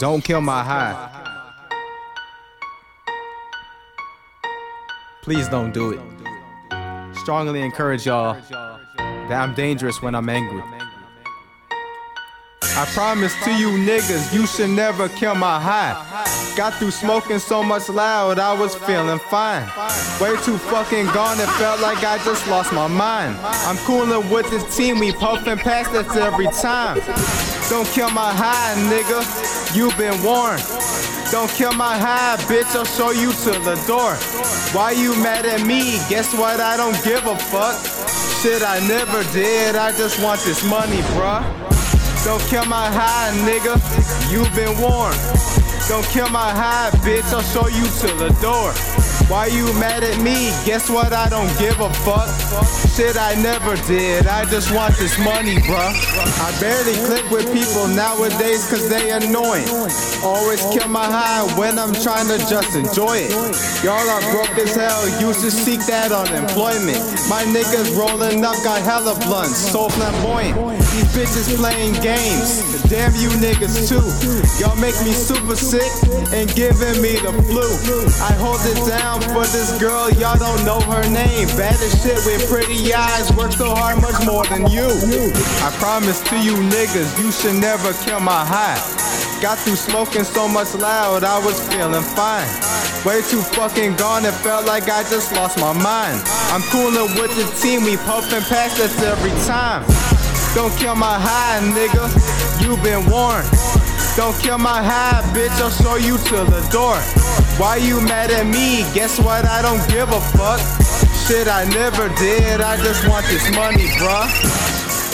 Don't kill my high. Please don't do it. Strongly encourage y'all that I'm dangerous when I'm angry. I promise to you niggas, you should never kill my high. Got through smoking so much loud, I was feeling fine. Way too fucking gone, it felt like I just lost my mind. I'm cooling with this team, we puffing past this every time. Don't kill my high, nigga, you been warned. Don't kill my high, bitch, I'll show you to the door. Why you mad at me? Guess what? I don't give a fuck. Shit, I never did, I just want this money, bruh. Don't kill my high, nigga. You've been warned. Don't kill my high, bitch. I'll show you to the door. Why you mad at me? Guess what? I don't give a fuck. Shit, I never did. I just want this money, bruh. I barely click with people nowadays cause they annoying. Always kill my high when I'm trying to just enjoy it. Y'all are broke as hell, used to seek that unemployment. My niggas rolling up got hella blunts, so flamboyant. These bitches playing games, damn you niggas too. Y'all make me super sick and giving me the flu. I hold it down down for this girl, y'all don't know her name. Bad as shit with pretty eyes, work so hard, much more than you. I promise to you niggas, you should never kill my high. Got through smoking so much loud, I was feeling fine. Way too fucking gone, it felt like I just lost my mind. I'm cooling with the team, we puffing past us every time. Don't kill my high, nigga, you been warned. Don't kill my high, bitch, I'll show you to the door. Why you mad at me? Guess what? I don't give a fuck. Shit, I never did. I just want this money, bruh.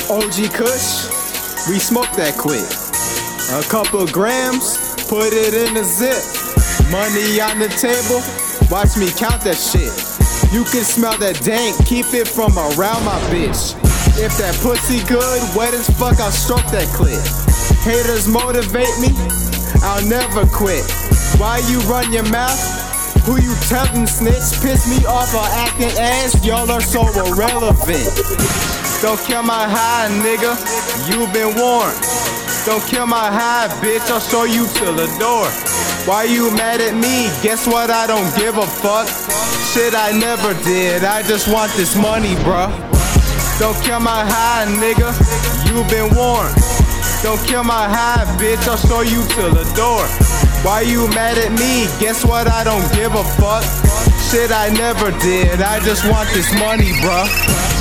OG Kush, we smoke that quick. A couple grams, put it in a zip. Money on the table, watch me count that shit. You can smell that dank, keep it from around my bitch. If that pussy good, wet as fuck, I'll stroke that clit. Haters motivate me, I'll never quit. Why you run your mouth? Who you telling snitch? Piss me off or acting ass, y'all are so irrelevant. Don't kill my high, nigga, You've been warned. Don't kill my high, bitch, I'll show you to the door. Why you mad at me? Guess what? I don't give a fuck. Shit, I never did. I just want this money, bruh. Don't kill my high, nigga. You've been warned. Don't kill my high, bitch. I'll show you to the door. Why you mad at me? Guess what? I don't give a fuck. Shit, I never did. I just want this money, bruh.